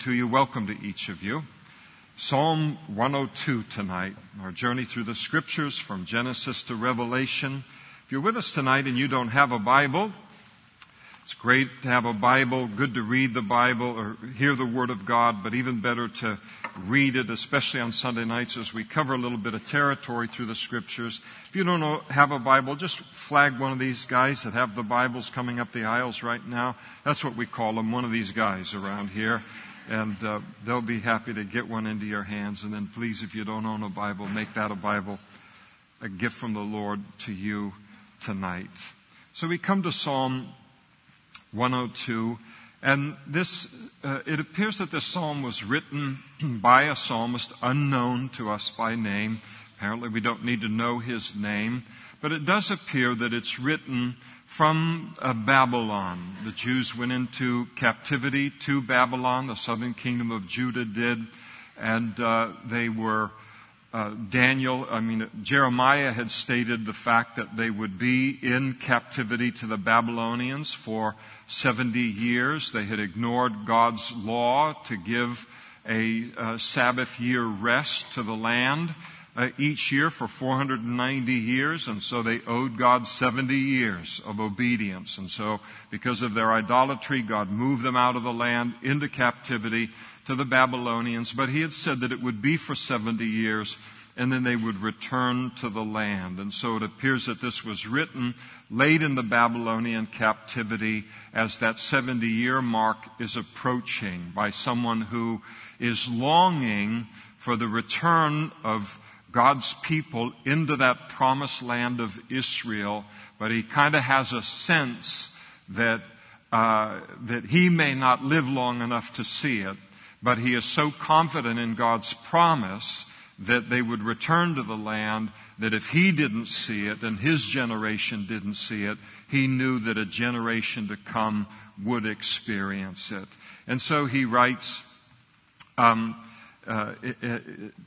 to you. Welcome to each of you. Psalm 102 tonight, our journey through the scriptures from Genesis to Revelation. If you're with us tonight and you don't have a Bible, it's great to have a Bible, good to read the Bible or hear the Word of God, but even better to read it, especially on Sunday nights as we cover a little bit of territory through the Scriptures. If you don't know, have a Bible, just flag one of these guys that have the Bibles coming up the aisles right now. That's what we call them, one of these guys around here. And uh, they'll be happy to get one into your hands. And then please, if you don't own a Bible, make that a Bible, a gift from the Lord to you tonight. So we come to Psalm 102. And this, uh, it appears that this psalm was written by a psalmist unknown to us by name. Apparently, we don't need to know his name, but it does appear that it's written from uh, Babylon. The Jews went into captivity to Babylon. The southern kingdom of Judah did, and uh, they were uh, Daniel, I mean, Jeremiah had stated the fact that they would be in captivity to the Babylonians for 70 years. They had ignored God's law to give a, a Sabbath year rest to the land uh, each year for 490 years, and so they owed God 70 years of obedience. And so, because of their idolatry, God moved them out of the land into captivity to the Babylonians, but he had said that it would be for 70 years and then they would return to the land. And so it appears that this was written late in the Babylonian captivity as that 70 year mark is approaching by someone who is longing for the return of God's people into that promised land of Israel, but he kind of has a sense that, uh, that he may not live long enough to see it but he is so confident in God's promise that they would return to the land that if he didn't see it and his generation didn't see it, he knew that a generation to come would experience it. And so he writes um, uh,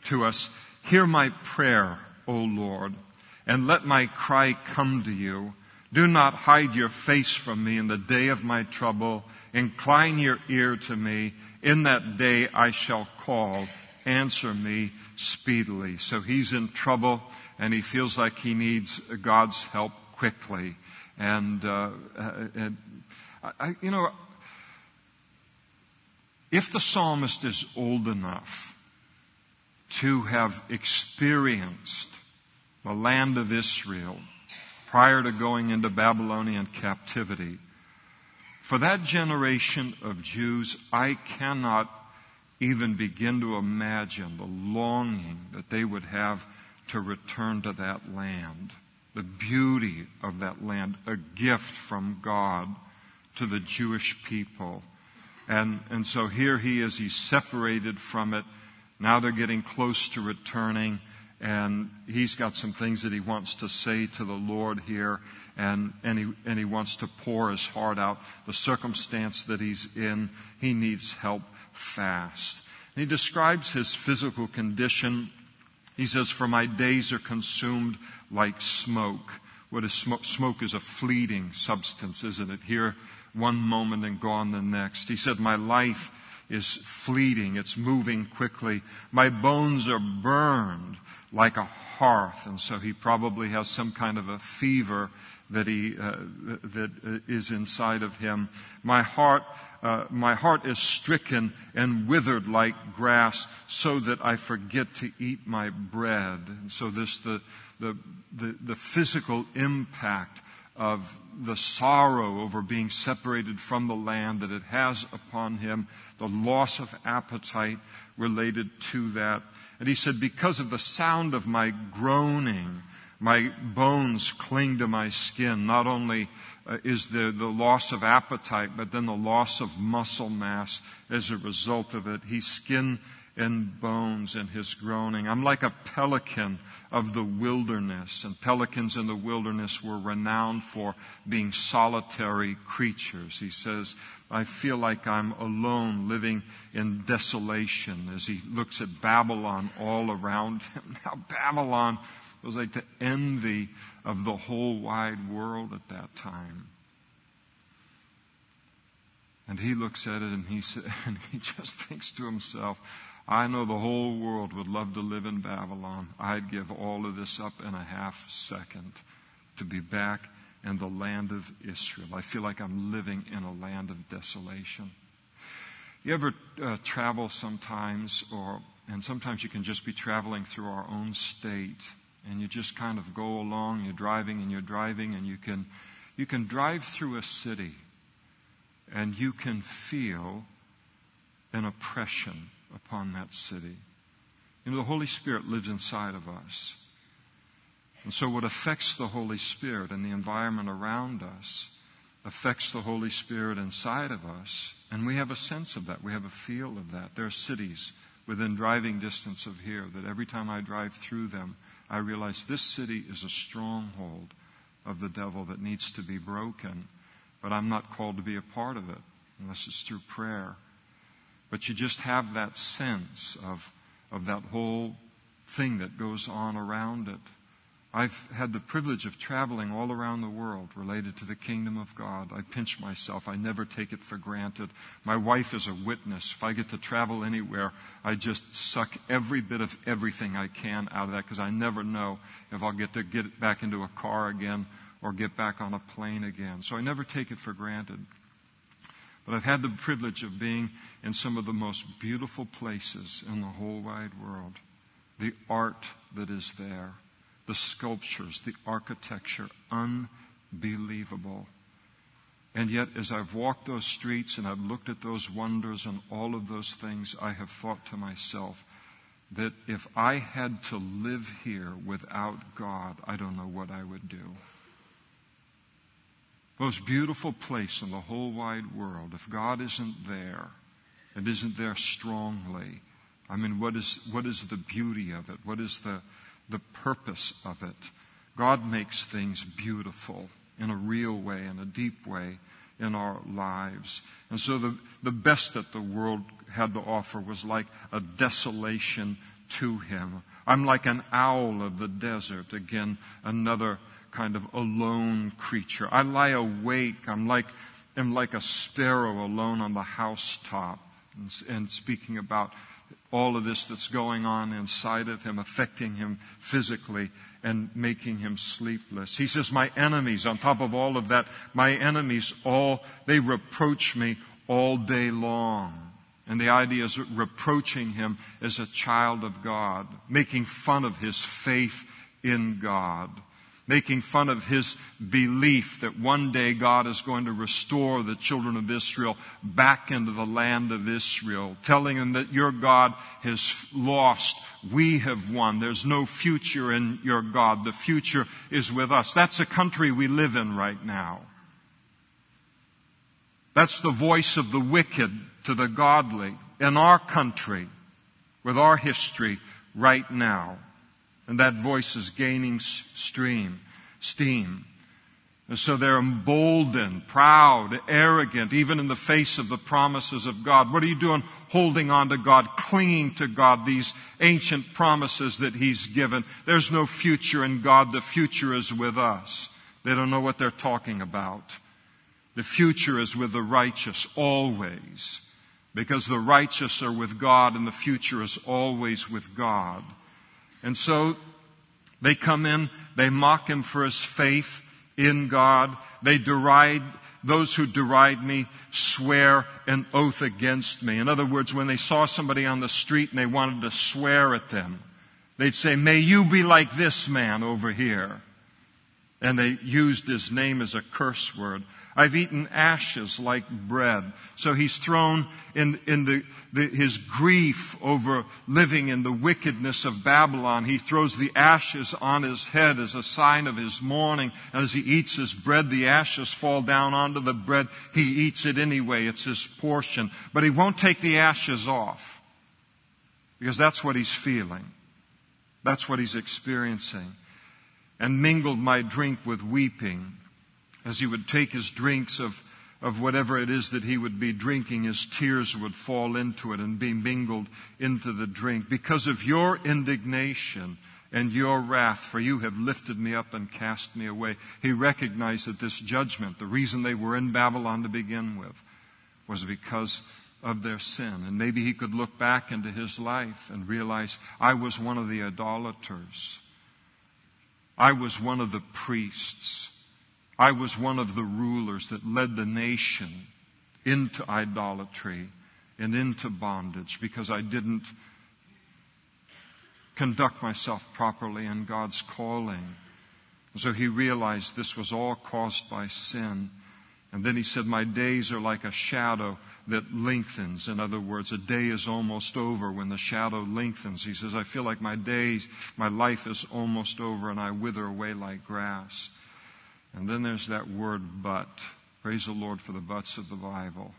to us, Hear my prayer, O Lord, and let my cry come to you. Do not hide your face from me in the day of my trouble. Incline your ear to me in that day I shall call, answer me speedily. So he's in trouble and he feels like he needs God's help quickly. And, uh, uh and I, you know, if the psalmist is old enough to have experienced the land of Israel prior to going into Babylonian captivity, for that generation of Jews, I cannot even begin to imagine the longing that they would have to return to that land. The beauty of that land, a gift from God to the Jewish people. And, and so here he is, he's separated from it. Now they're getting close to returning and he's got some things that he wants to say to the Lord here, and, and, he, and he wants to pour his heart out. The circumstance that he's in, he needs help fast. And he describes his physical condition. He says, For my days are consumed like smoke. What is smoke? Smoke is a fleeting substance, isn't it? Here, one moment and gone the next. He said, My life is fleeting. It's moving quickly. My bones are burned like a hearth. And so he probably has some kind of a fever that he, uh, that is inside of him. My heart, uh, my heart is stricken and withered like grass so that I forget to eat my bread. And so this, the, the, the, the physical impact of the sorrow over being separated from the land that it has upon him, the loss of appetite related to that. And he said, Because of the sound of my groaning, my bones cling to my skin. Not only uh, is there the loss of appetite, but then the loss of muscle mass as a result of it. He's skin and bones in his groaning. I'm like a pelican of the wilderness, and pelicans in the wilderness were renowned for being solitary creatures. He says, I feel like I'm alone living in desolation as he looks at Babylon all around him. Now, Babylon was like the envy of the whole wide world at that time. And he looks at it and he, sa- and he just thinks to himself, I know the whole world would love to live in Babylon. I'd give all of this up in a half second to be back in the land of Israel. I feel like I'm living in a land of desolation. You ever uh, travel sometimes, or and sometimes you can just be traveling through our own state, and you just kind of go along. You're driving and you're driving, and you can you can drive through a city, and you can feel an oppression upon that city. You know, the Holy Spirit lives inside of us. And so, what affects the Holy Spirit and the environment around us affects the Holy Spirit inside of us. And we have a sense of that. We have a feel of that. There are cities within driving distance of here that every time I drive through them, I realize this city is a stronghold of the devil that needs to be broken. But I'm not called to be a part of it unless it's through prayer. But you just have that sense of, of that whole thing that goes on around it. I've had the privilege of traveling all around the world related to the kingdom of God. I pinch myself. I never take it for granted. My wife is a witness. If I get to travel anywhere, I just suck every bit of everything I can out of that because I never know if I'll get to get back into a car again or get back on a plane again. So I never take it for granted. But I've had the privilege of being in some of the most beautiful places in the whole wide world. The art that is there, the sculptures, the architecture, unbelievable. And yet, as I've walked those streets and I've looked at those wonders and all of those things, I have thought to myself that if I had to live here without God, I don't know what I would do most beautiful place in the whole wide world, if God isn't there, and isn't there strongly, I mean, what is, what is the beauty of it? What is the, the purpose of it? God makes things beautiful in a real way, in a deep way in our lives. And so the, the best that the world had to offer was like a desolation to him. I'm like an owl of the desert. Again, another kind of alone creature. I lie awake. I'm like, am like a sparrow alone on the housetop. And, and speaking about all of this that's going on inside of him, affecting him physically and making him sleepless. He says, my enemies, on top of all of that, my enemies all, they reproach me all day long. And the idea is reproaching him as a child of God, making fun of his faith in God making fun of his belief that one day God is going to restore the children of Israel back into the land of Israel, telling them that your God has lost, we have won. There's no future in your God. The future is with us. That's the country we live in right now. That's the voice of the wicked to the godly in our country with our history right now. And that voice is gaining stream, steam. And so they're emboldened, proud, arrogant, even in the face of the promises of God. What are you doing holding on to God, clinging to God, these ancient promises that He's given? There's no future in God. The future is with us. They don't know what they're talking about. The future is with the righteous always. Because the righteous are with God and the future is always with God. And so they come in, they mock him for his faith in God. They deride, those who deride me swear an oath against me. In other words, when they saw somebody on the street and they wanted to swear at them, they'd say, may you be like this man over here. And they used his name as a curse word. I've eaten ashes like bread. So he's thrown in, in the, the, his grief over living in the wickedness of Babylon. He throws the ashes on his head as a sign of his mourning. And as he eats his bread, the ashes fall down onto the bread. He eats it anyway. It's his portion. But he won't take the ashes off because that's what he's feeling. That's what he's experiencing. And mingled my drink with weeping as he would take his drinks of, of whatever it is that he would be drinking, his tears would fall into it and be mingled into the drink. Because of your indignation and your wrath, for you have lifted me up and cast me away. He recognized that this judgment, the reason they were in Babylon to begin with, was because of their sin. And maybe he could look back into his life and realize, I was one of the idolaters. I was one of the priests. I was one of the rulers that led the nation into idolatry and into bondage because I didn't conduct myself properly in God's calling. So he realized this was all caused by sin. And then he said, My days are like a shadow that lengthens. In other words, a day is almost over when the shadow lengthens. He says, I feel like my days, my life is almost over and I wither away like grass. And then there's that word but. Praise the Lord for the buts of the Bible.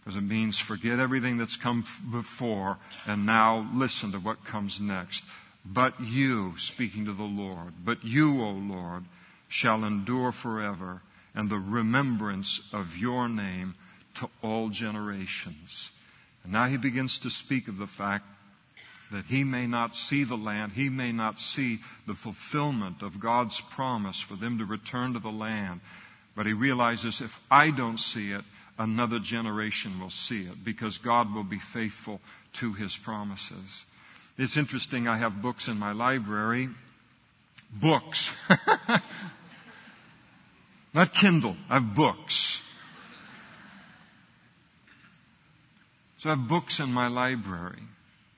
Because it means forget everything that's come before and now listen to what comes next. But you, speaking to the Lord, but you, O Lord, shall endure forever, and the remembrance of your name to all generations. And now he begins to speak of the fact that he may not see the land, he may not see the fulfillment of God's promise for them to return to the land. But he realizes if I don't see it, another generation will see it because God will be faithful to his promises. It's interesting, I have books in my library. Books. Not Kindle, I have books. So I have books in my library.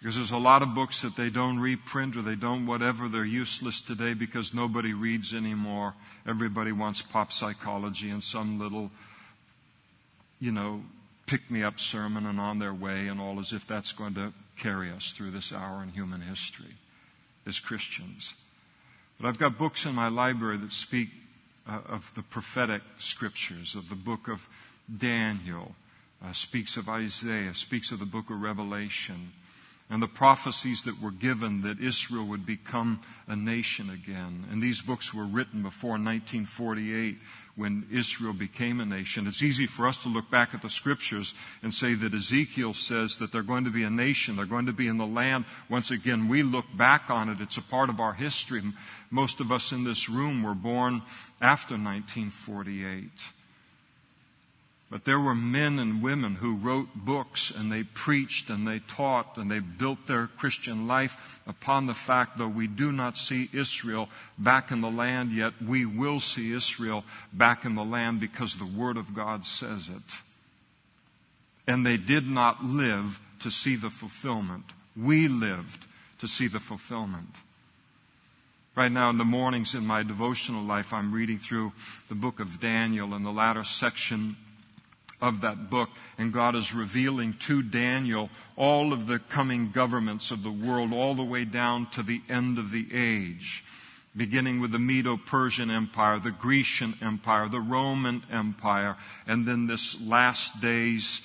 Because there's a lot of books that they don't reprint or they don't whatever. They're useless today because nobody reads anymore. Everybody wants pop psychology and some little, you know, pick me up sermon and on their way and all as if that's going to carry us through this hour in human history as Christians. But I've got books in my library that speak uh, of the prophetic scriptures, of the book of Daniel, uh, speaks of Isaiah, speaks of the book of Revelation and the prophecies that were given that Israel would become a nation again. And these books were written before 1948 when Israel became a nation. It's easy for us to look back at the scriptures and say that Ezekiel says that they're going to be a nation, they're going to be in the land. Once again, we look back on it, it's a part of our history. Most of us in this room were born after 1948. But there were men and women who wrote books and they preached and they taught and they built their Christian life upon the fact that we do not see Israel back in the land yet, we will see Israel back in the land because the Word of God says it. And they did not live to see the fulfillment. We lived to see the fulfillment. Right now, in the mornings in my devotional life, I'm reading through the book of Daniel in the latter section of that book. And God is revealing to Daniel all of the coming governments of the world, all the way down to the end of the age. Beginning with the Medo Persian Empire, the Grecian Empire, the Roman Empire, and then this last days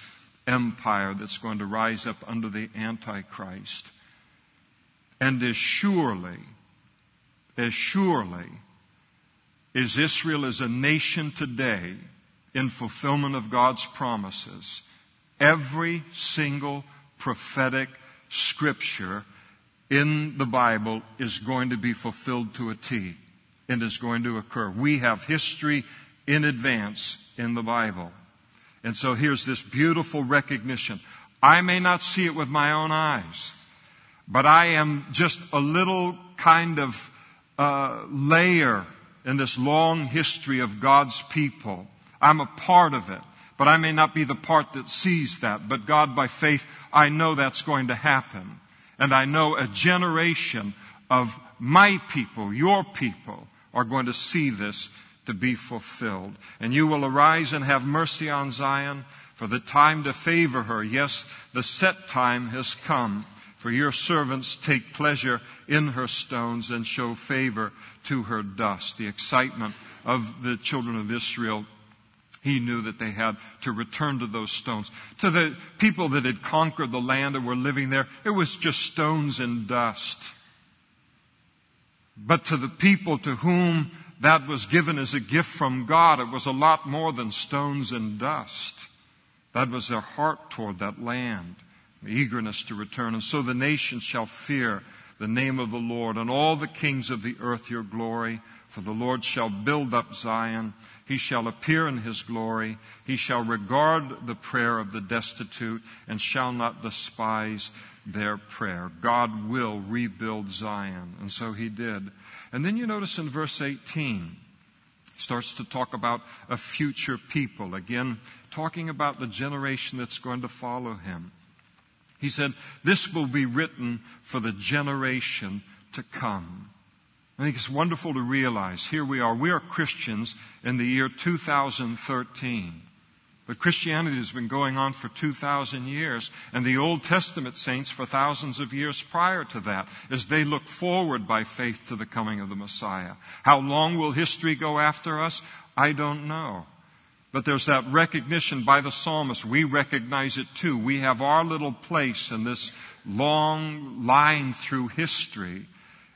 empire that's going to rise up under the Antichrist. And as surely, as surely as Israel is a nation today, in fulfillment of God's promises. Every single prophetic scripture in the Bible is going to be fulfilled to a T and is going to occur. We have history in advance in the Bible. And so here's this beautiful recognition. I may not see it with my own eyes, but I am just a little kind of uh, layer in this long history of God's people I'm a part of it, but I may not be the part that sees that. But God, by faith, I know that's going to happen. And I know a generation of my people, your people, are going to see this to be fulfilled. And you will arise and have mercy on Zion, for the time to favor her, yes, the set time has come. For your servants take pleasure in her stones and show favor to her dust. The excitement of the children of Israel he knew that they had to return to those stones. To the people that had conquered the land and were living there, it was just stones and dust. But to the people to whom that was given as a gift from God, it was a lot more than stones and dust. That was their heart toward that land, the eagerness to return. And so the nations shall fear the name of the Lord, and all the kings of the earth your glory. For the Lord shall build up Zion. He shall appear in his glory. He shall regard the prayer of the destitute and shall not despise their prayer. God will rebuild Zion. And so he did. And then you notice in verse 18, starts to talk about a future people. Again, talking about the generation that's going to follow him. He said, This will be written for the generation to come. I think it's wonderful to realize here we are. We are Christians in the year 2013. But Christianity has been going on for 2,000 years, and the Old Testament saints for thousands of years prior to that, as they look forward by faith to the coming of the Messiah. How long will history go after us? I don't know. But there's that recognition by the psalmist. We recognize it too. We have our little place in this long line through history,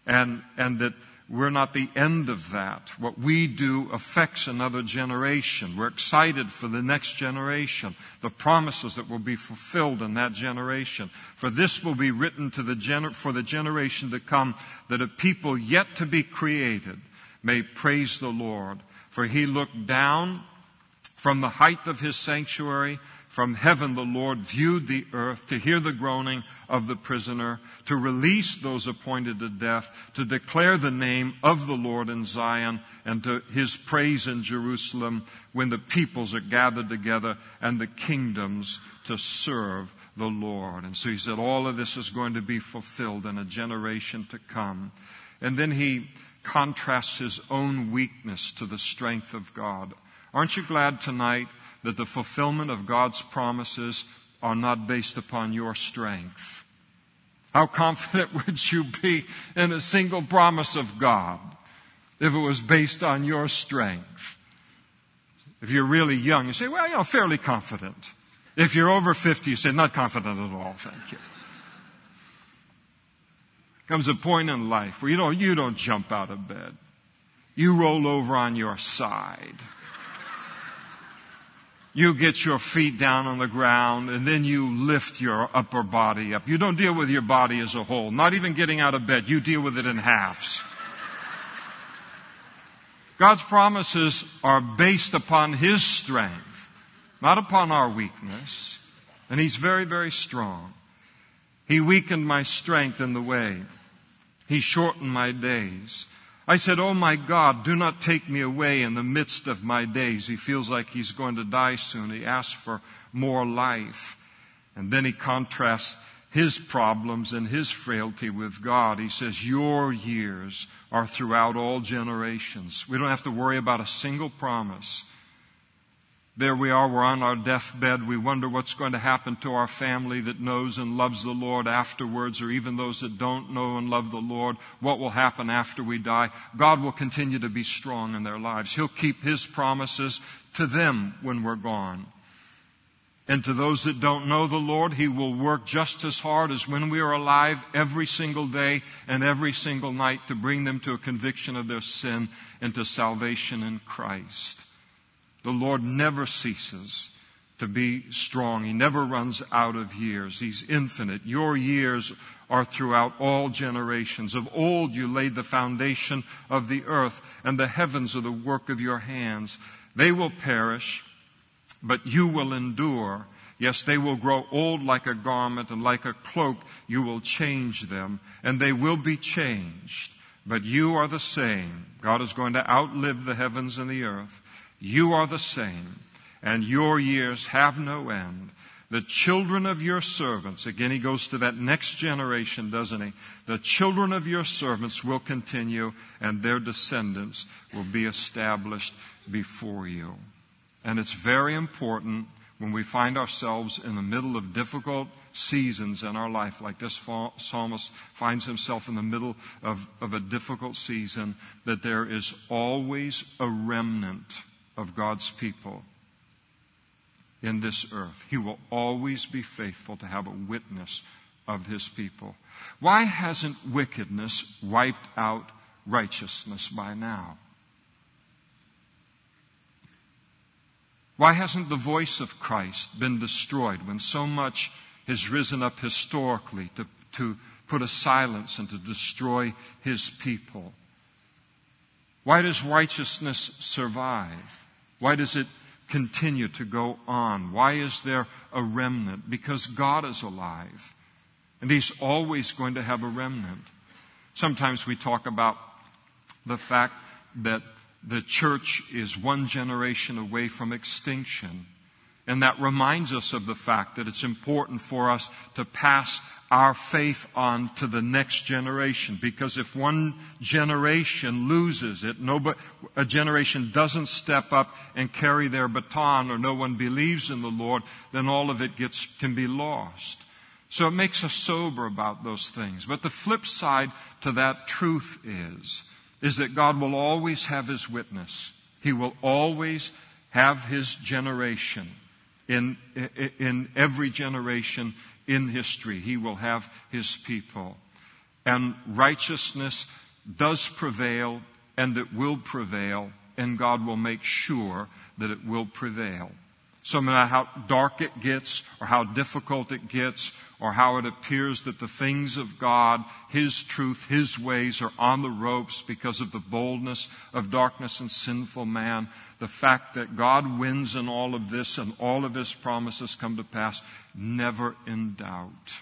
and, and that we're not the end of that. What we do affects another generation. We're excited for the next generation, the promises that will be fulfilled in that generation. For this will be written to the gener- for the generation to come, that a people yet to be created may praise the Lord. For he looked down from the height of his sanctuary from heaven, the Lord viewed the earth to hear the groaning of the prisoner, to release those appointed to death, to declare the name of the Lord in Zion, and to his praise in Jerusalem when the peoples are gathered together and the kingdoms to serve the Lord. And so he said, all of this is going to be fulfilled in a generation to come. And then he contrasts his own weakness to the strength of God. Aren't you glad tonight that the fulfillment of God's promises are not based upon your strength. How confident would you be in a single promise of God if it was based on your strength? If you're really young, you say, well, you know, fairly confident. If you're over 50, you say, not confident at all, thank you. Comes a point in life where you don't, you don't jump out of bed. You roll over on your side you get your feet down on the ground and then you lift your upper body up. You don't deal with your body as a whole, not even getting out of bed. You deal with it in halves. God's promises are based upon His strength, not upon our weakness. And He's very, very strong. He weakened my strength in the way. He shortened my days. I said, Oh my God, do not take me away in the midst of my days. He feels like he's going to die soon. He asks for more life. And then he contrasts his problems and his frailty with God. He says, Your years are throughout all generations. We don't have to worry about a single promise. There we are, we're on our deathbed. We wonder what's going to happen to our family that knows and loves the Lord afterwards, or even those that don't know and love the Lord. What will happen after we die? God will continue to be strong in their lives. He'll keep His promises to them when we're gone. And to those that don't know the Lord, He will work just as hard as when we are alive every single day and every single night to bring them to a conviction of their sin and to salvation in Christ. The Lord never ceases to be strong. He never runs out of years. He's infinite. Your years are throughout all generations. Of old you laid the foundation of the earth, and the heavens are the work of your hands. They will perish, but you will endure. Yes, they will grow old like a garment, and like a cloak you will change them, and they will be changed. But you are the same. God is going to outlive the heavens and the earth. You are the same, and your years have no end. The children of your servants, again, he goes to that next generation, doesn't he? The children of your servants will continue, and their descendants will be established before you. And it's very important when we find ourselves in the middle of difficult seasons in our life, like this psalmist finds himself in the middle of, of a difficult season, that there is always a remnant of God's people in this earth. He will always be faithful to have a witness of his people. Why hasn't wickedness wiped out righteousness by now? Why hasn't the voice of Christ been destroyed when so much has risen up historically to, to put a silence and to destroy his people. Why does righteousness survive? Why does it continue to go on? Why is there a remnant? Because God is alive. And He's always going to have a remnant. Sometimes we talk about the fact that the church is one generation away from extinction. And that reminds us of the fact that it's important for us to pass our faith on to the next generation. Because if one generation loses it, nobody, a generation doesn't step up and carry their baton or no one believes in the Lord, then all of it gets, can be lost. So it makes us sober about those things. But the flip side to that truth is, is that God will always have His witness. He will always have His generation in, in every generation in history. He will have his people. And righteousness does prevail and it will prevail, and God will make sure that it will prevail. So no matter how dark it gets, or how difficult it gets, or how it appears that the things of God, His truth, His ways are on the ropes because of the boldness of darkness and sinful man, the fact that God wins in all of this and all of His promises come to pass, never in doubt.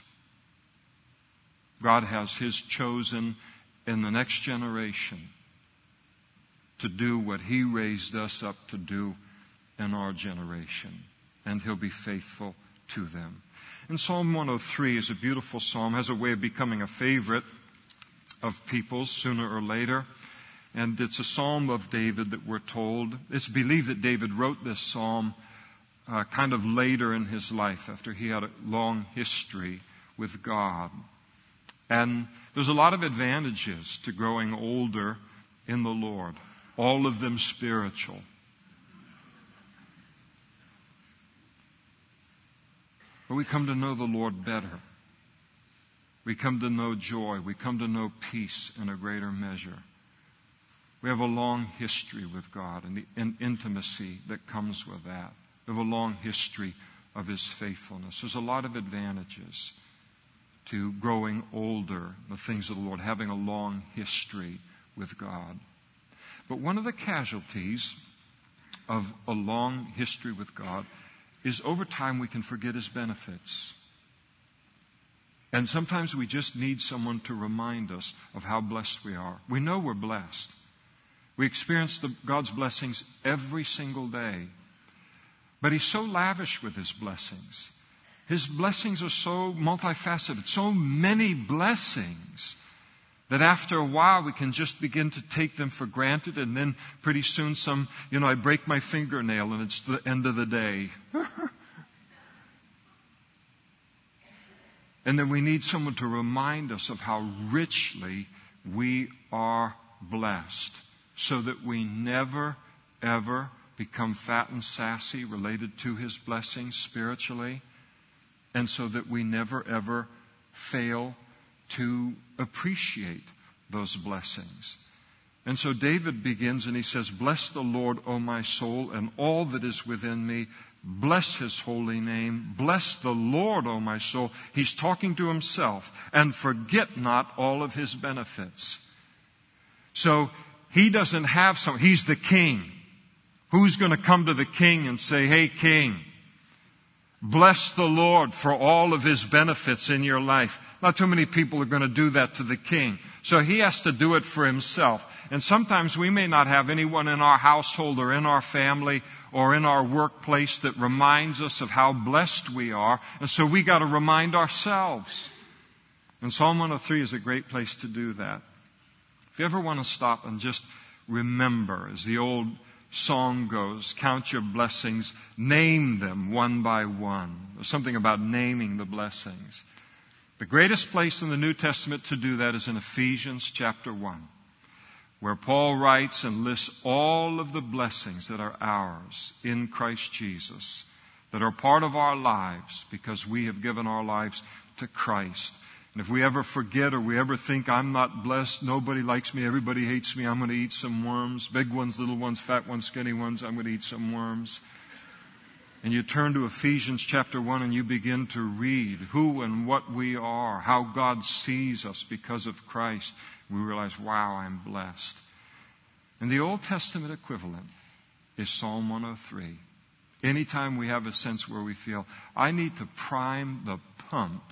God has His chosen in the next generation to do what He raised us up to do in our generation. And He'll be faithful to them. And Psalm 103 is a beautiful psalm, has a way of becoming a favorite of people's sooner or later. And it's a psalm of David that we're told. It's believed that David wrote this psalm uh, kind of later in his life after he had a long history with God. And there's a lot of advantages to growing older in the Lord, all of them spiritual. But we come to know the Lord better. We come to know joy. We come to know peace in a greater measure. We have a long history with God and the intimacy that comes with that. We have a long history of His faithfulness. There's a lot of advantages to growing older, the things of the Lord, having a long history with God. But one of the casualties of a long history with God is over time we can forget his benefits. And sometimes we just need someone to remind us of how blessed we are. We know we're blessed. We experience the, God's blessings every single day. But He's so lavish with His blessings. His blessings are so multifaceted, so many blessings that after a while we can just begin to take them for granted and then pretty soon some, you know, I break my fingernail and it's the end of the day. and then we need someone to remind us of how richly we are blessed so that we never, ever become fat and sassy related to his blessings spiritually and so that we never, ever fail to appreciate those blessings. And so David begins and he says, Bless the Lord, O my soul, and all that is within me. Bless his holy name. Bless the Lord, O my soul. He's talking to himself. And forget not all of his benefits. So he doesn't have some, he's the king. Who's going to come to the king and say, Hey, king, Bless the Lord for all of his benefits in your life. Not too many people are going to do that to the king. So he has to do it for himself. And sometimes we may not have anyone in our household or in our family or in our workplace that reminds us of how blessed we are. And so we got to remind ourselves. And Psalm 103 is a great place to do that. If you ever want to stop and just remember, as the old song goes, count your blessings, name them one by one. There's something about naming the blessings. The greatest place in the New Testament to do that is in Ephesians chapter 1, where Paul writes and lists all of the blessings that are ours in Christ Jesus, that are part of our lives because we have given our lives to Christ. And if we ever forget or we ever think I'm not blessed, nobody likes me, everybody hates me, I'm going to eat some worms. Big ones, little ones, fat ones, skinny ones, I'm going to eat some worms. and you turn to Ephesians chapter 1 and you begin to read who and what we are, how God sees us because of Christ, we realize, wow, I'm blessed. And the Old Testament equivalent is Psalm 103. Anytime we have a sense where we feel, I need to prime the pump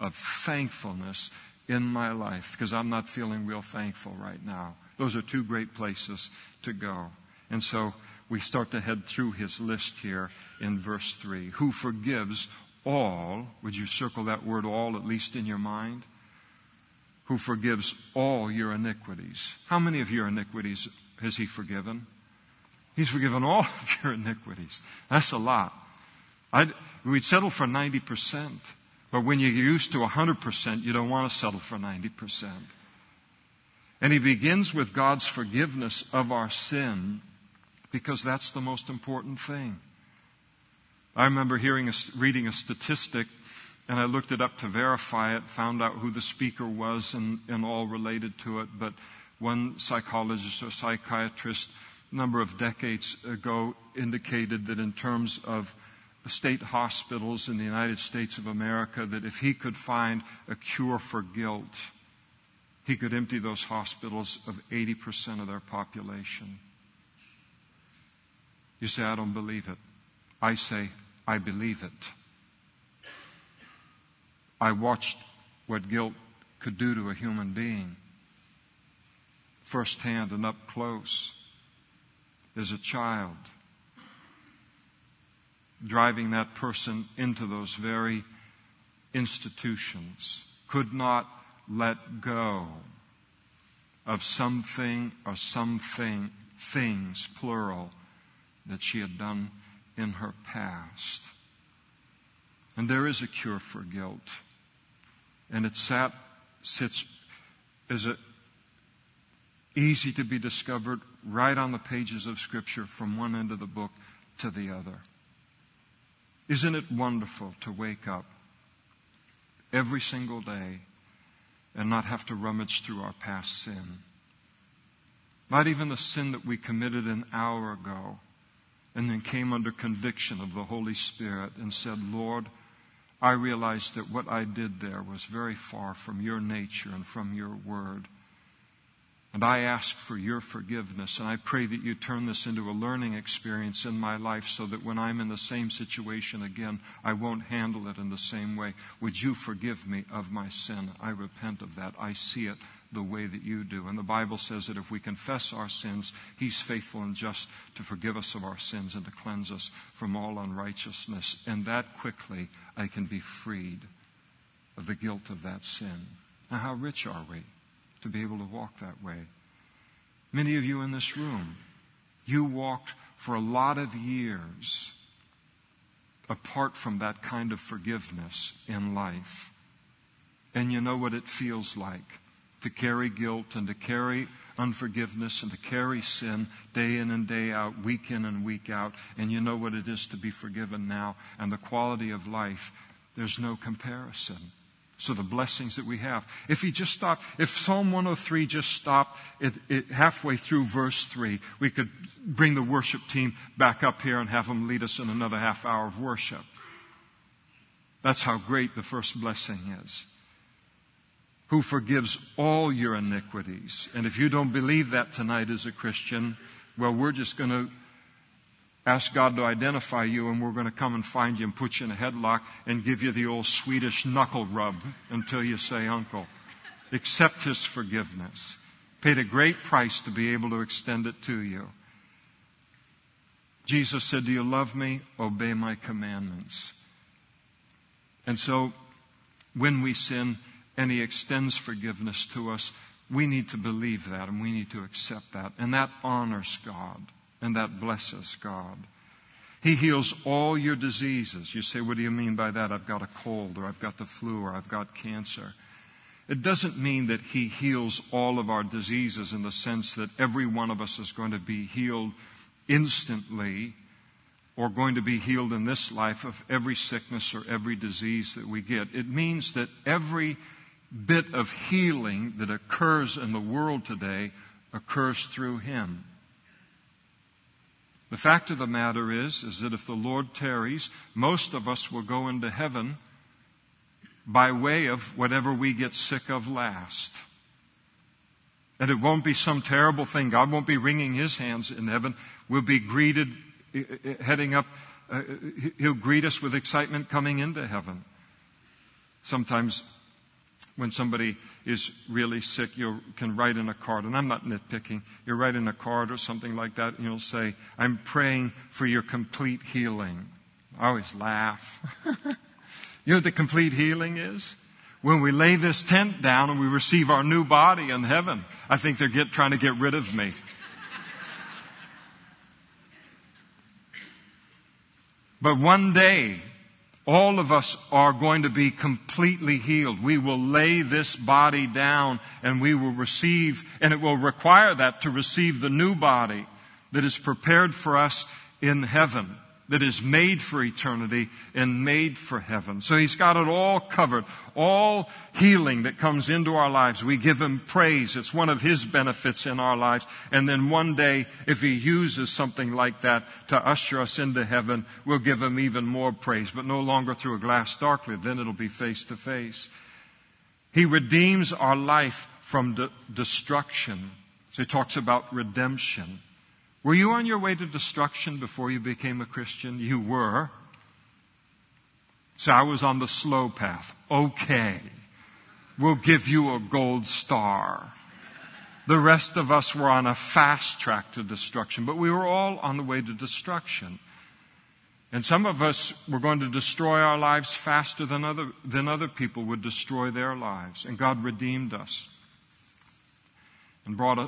of thankfulness in my life because I'm not feeling real thankful right now. Those are two great places to go. And so we start to head through his list here in verse 3. Who forgives all, would you circle that word all at least in your mind? Who forgives all your iniquities. How many of your iniquities has he forgiven? He's forgiven all of your iniquities. That's a lot. I'd, we'd settle for 90%. But when you're used to 100%, you don't want to settle for 90%. And he begins with God's forgiveness of our sin because that's the most important thing. I remember hearing a, reading a statistic, and I looked it up to verify it, found out who the speaker was and, and all related to it. But one psychologist or psychiatrist, a number of decades ago, indicated that in terms of state hospitals in the United States of America, that if he could find a cure for guilt, he could empty those hospitals of 80% of their population. You say, I don't believe it. I say, I believe it. I watched what guilt could do to a human being firsthand and up close as a child, driving that person into those very institutions, could not let go of something or something, things, plural, that she had done in her past. And there is a cure for guilt. And it sat, sits as a easy to be discovered right on the pages of Scripture from one end of the book to the other. Isn't it wonderful to wake up every single day and not have to rummage through our past sin? Not even the sin that we committed an hour ago and then came under conviction of the Holy Spirit and said, Lord, I realize that what I did there was very far from your nature and from your word. And I ask for your forgiveness, and I pray that you turn this into a learning experience in my life so that when I'm in the same situation again, I won't handle it in the same way. Would you forgive me of my sin? I repent of that. I see it the way that you do. And the Bible says that if we confess our sins, He's faithful and just to forgive us of our sins and to cleanse us from all unrighteousness. And that quickly I can be freed of the guilt of that sin. Now, how rich are we to be able to walk that way? Many of you in this room, you walked for a lot of years apart from that kind of forgiveness in life. And you know what it feels like to carry guilt and to carry unforgiveness and to carry sin day in and day out, week in and week out. And you know what it is to be forgiven now. And the quality of life, there's no comparison. So the blessings that we have. If he just stopped, if Psalm 103 just stopped it, it, halfway through verse 3, we could bring the worship team back up here and have them lead us in another half hour of worship. That's how great the first blessing is who forgives all your iniquities. And if you don't believe that tonight as a Christian, well, we're just going to ask God to identify you and we're going to come and find you and put you in a headlock and give you the old Swedish knuckle rub until you say uncle. Accept his forgiveness. Paid a great price to be able to extend it to you. Jesus said, Do you love me? Obey my commandments. And so, when we sin, and He extends forgiveness to us, we need to believe that and we need to accept that. And that honors God and that blesses God. He heals all your diseases. You say, what do you mean by that? I've got a cold or I've got the flu or I've got cancer. It doesn't mean that He heals all of our diseases in the sense that every one of us is going to be healed instantly or going to be healed in this life of every sickness or every disease that we get. It means that every bit of healing that occurs in the world today occurs through Him. The fact of the matter is, is that if the Lord tarries, most of us will go into heaven by way of whatever we get sick of last. And it won't be some terrible thing. God won't be wringing his hands in heaven. We'll be greeted, eh, eh, heading up, uh, he'll greet us with excitement coming into heaven. Sometimes when somebody is really sick, you can write in a card, and I'm not nitpicking, you write in a card or something like that, and you'll say, I'm praying for your complete healing. I always laugh. you know what the complete healing is? When we lay this tent down and we receive our new body in heaven, I think they're get, trying to get rid of me. but one day, all of us are going to be completely healed. We will lay this body down and we will receive, and it will require that to receive the new body that is prepared for us in heaven that is made for eternity and made for heaven. So he's got it all covered. All healing that comes into our lives, we give him praise. It's one of his benefits in our lives. And then one day, if he uses something like that to usher us into heaven, we'll give him even more praise, but no longer through a glass darkly. Then it'll be face to face. He redeems our life from de- destruction. So he talks about redemption. Were you on your way to destruction before you became a Christian? You were. So I was on the slow path. Okay. We'll give you a gold star. The rest of us were on a fast track to destruction, but we were all on the way to destruction. And some of us were going to destroy our lives faster than other, than other people would destroy their lives. And God redeemed us and brought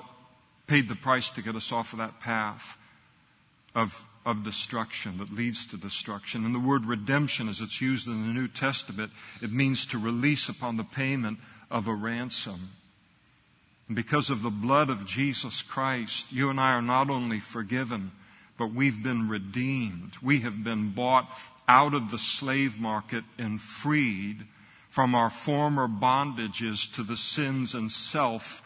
paid the price to get us off of that path of, of destruction that leads to destruction. And the word redemption, as it's used in the New Testament, it means to release upon the payment of a ransom. And because of the blood of Jesus Christ, you and I are not only forgiven, but we've been redeemed. We have been bought out of the slave market and freed from our former bondages to the sins and self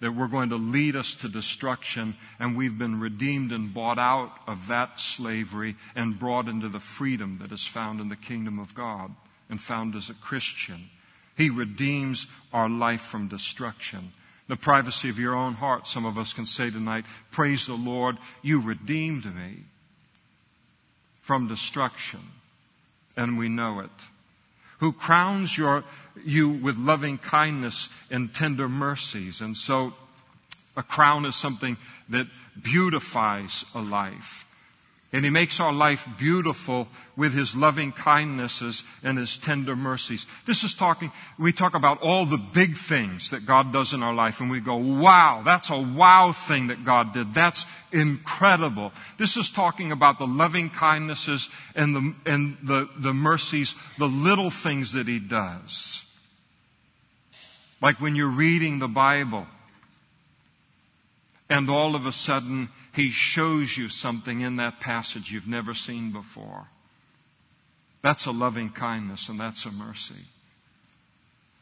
that were going to lead us to destruction, and we've been redeemed and bought out of that slavery and brought into the freedom that is found in the kingdom of God and found as a Christian. He redeems our life from destruction. The privacy of your own heart, some of us can say tonight, Praise the Lord, you redeemed me from destruction, and we know it. Who crowns your you with loving kindness and tender mercies. And so a crown is something that beautifies a life. And he makes our life beautiful with his loving kindnesses and his tender mercies. This is talking, we talk about all the big things that God does in our life and we go, wow, that's a wow thing that God did. That's incredible. This is talking about the loving kindnesses and the, and the, the mercies, the little things that he does. Like when you're reading the Bible and all of a sudden he shows you something in that passage you've never seen before. That's a loving kindness and that's a mercy.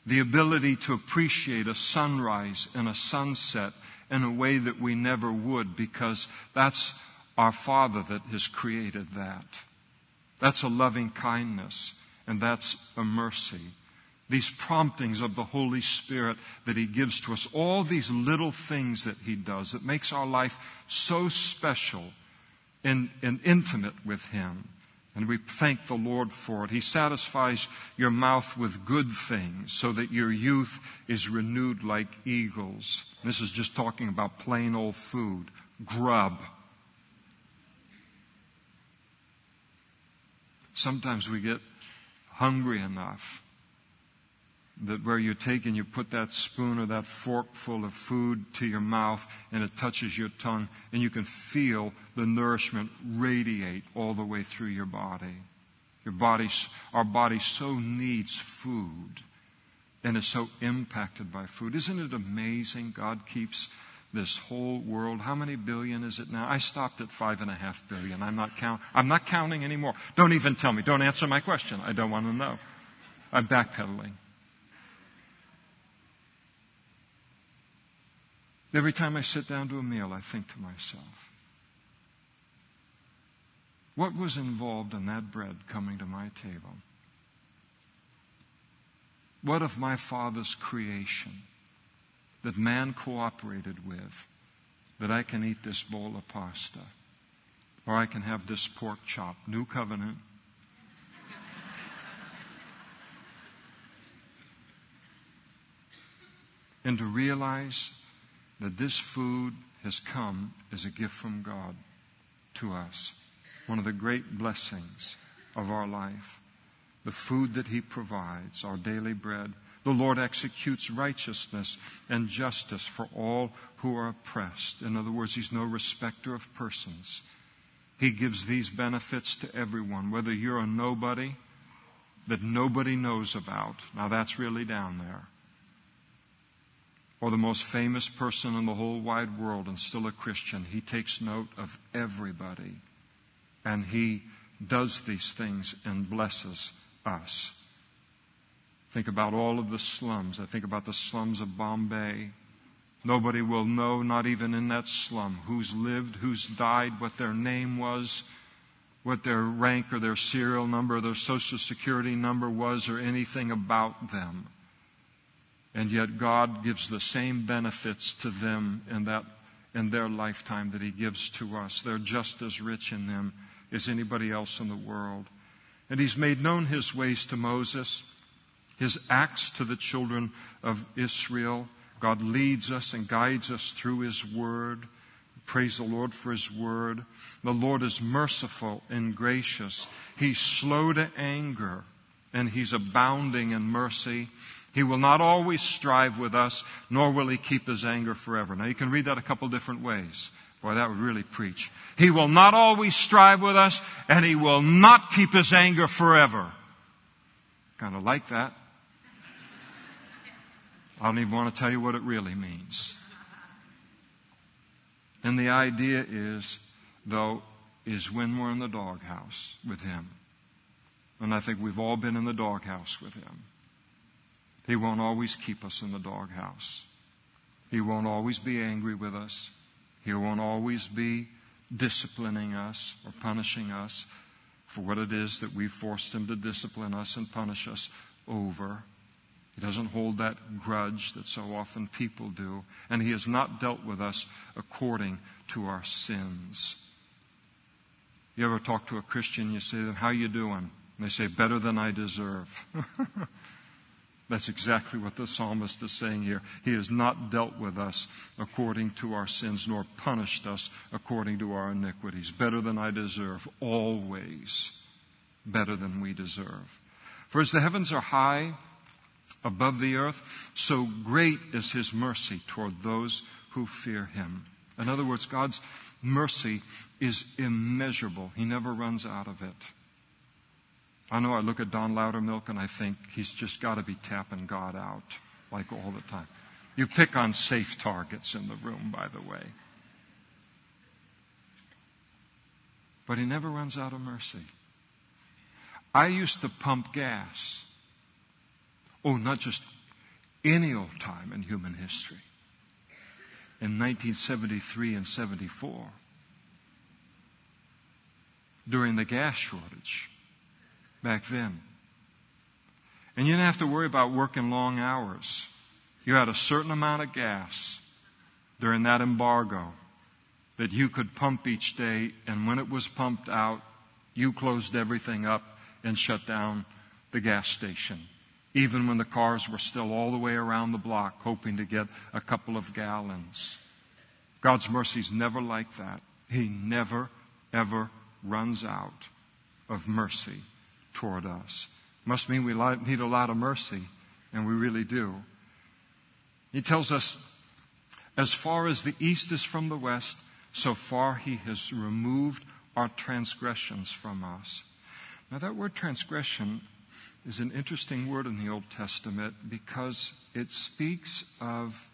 The ability to appreciate a sunrise and a sunset in a way that we never would because that's our Father that has created that. That's a loving kindness and that's a mercy these promptings of the Holy Spirit that He gives to us, all these little things that He does that makes our life so special and, and intimate with Him. And we thank the Lord for it. He satisfies your mouth with good things so that your youth is renewed like eagles. This is just talking about plain old food, grub. Sometimes we get hungry enough that where you take and you put that spoon or that fork full of food to your mouth and it touches your tongue and you can feel the nourishment radiate all the way through your body. Your body, our body so needs food and is so impacted by food. Isn't it amazing God keeps this whole world? How many billion is it now? I stopped at five and a half billion. I'm not count, I'm not counting anymore. Don't even tell me. Don't answer my question. I don't want to know. I'm backpedaling. Every time I sit down to a meal, I think to myself, What was involved in that bread coming to my table? What of my Father's creation that man cooperated with that I can eat this bowl of pasta or I can have this pork chop? New covenant. and to realize that this food has come as a gift from God to us. One of the great blessings of our life. The food that He provides, our daily bread. The Lord executes righteousness and justice for all who are oppressed. In other words, He's no respecter of persons. He gives these benefits to everyone, whether you're a nobody that nobody knows about. Now that's really down there or the most famous person in the whole wide world and still a Christian, he takes note of everybody. And he does these things and blesses us. Think about all of the slums. I think about the slums of Bombay. Nobody will know, not even in that slum, who's lived, who's died, what their name was, what their rank or their serial number, or their social security number was, or anything about them. And yet God gives the same benefits to them in that in their lifetime that he gives to us. They're just as rich in them as anybody else in the world. And he's made known his ways to Moses, his acts to the children of Israel. God leads us and guides us through his word. Praise the Lord for his word. The Lord is merciful and gracious. He's slow to anger and he's abounding in mercy. He will not always strive with us, nor will he keep his anger forever. Now you can read that a couple different ways. Boy, that would really preach. He will not always strive with us, and he will not keep his anger forever. Kind of like that. I don't even want to tell you what it really means. And the idea is, though, is when we're in the doghouse with him. And I think we've all been in the doghouse with him. He won't always keep us in the doghouse. He won't always be angry with us. He won't always be disciplining us or punishing us for what it is that we forced him to discipline us and punish us over. He doesn't hold that grudge that so often people do. And he has not dealt with us according to our sins. You ever talk to a Christian, you say to them, how you doing? And they say, better than I deserve. That's exactly what the psalmist is saying here. He has not dealt with us according to our sins, nor punished us according to our iniquities. Better than I deserve, always better than we deserve. For as the heavens are high above the earth, so great is his mercy toward those who fear him. In other words, God's mercy is immeasurable. He never runs out of it. I know I look at Don Loudermilk and I think he's just got to be tapping God out like all the time. You pick on safe targets in the room, by the way. But he never runs out of mercy. I used to pump gas. Oh, not just any old time in human history. In 1973 and 74, during the gas shortage back then. And you didn't have to worry about working long hours. You had a certain amount of gas during that embargo that you could pump each day, and when it was pumped out, you closed everything up and shut down the gas station. Even when the cars were still all the way around the block, hoping to get a couple of gallons. God's mercy's never like that. He never, ever runs out of mercy toward us. Must mean we need a lot of mercy, and we really do. He tells us, as far as the east is from the west, so far he has removed our transgressions from us. Now, that word transgression is an interesting word in the Old Testament because it speaks of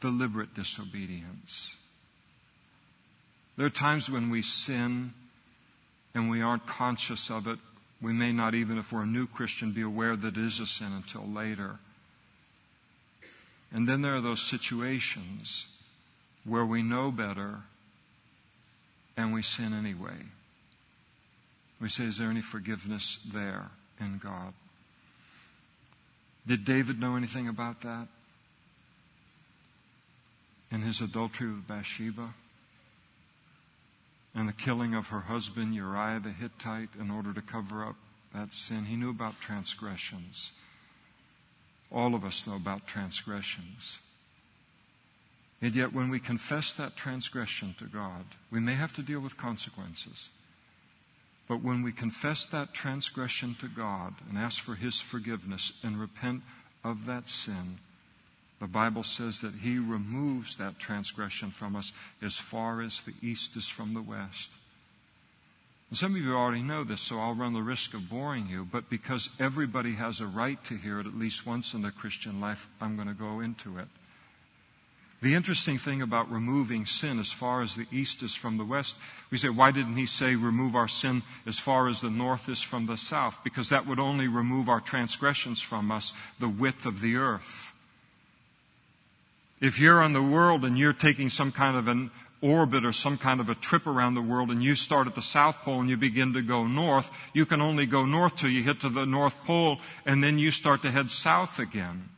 deliberate disobedience. There are times when we sin and we aren't conscious of it we may not, even if we're a new Christian, be aware that it is a sin until later. And then there are those situations where we know better and we sin anyway. We say, is there any forgiveness there in God? Did David know anything about that? In his adultery with Bathsheba? And the killing of her husband Uriah the Hittite in order to cover up that sin. He knew about transgressions. All of us know about transgressions. And yet, when we confess that transgression to God, we may have to deal with consequences. But when we confess that transgression to God and ask for His forgiveness and repent of that sin, the Bible says that He removes that transgression from us as far as the east is from the west. And some of you already know this, so I'll run the risk of boring you, but because everybody has a right to hear it at least once in their Christian life, I'm going to go into it. The interesting thing about removing sin as far as the east is from the west, we say, why didn't he say remove our sin as far as the north is from the south? Because that would only remove our transgressions from us the width of the earth. If you're on the world and you're taking some kind of an orbit or some kind of a trip around the world and you start at the South Pole and you begin to go north, you can only go north till you hit to the North Pole and then you start to head south again.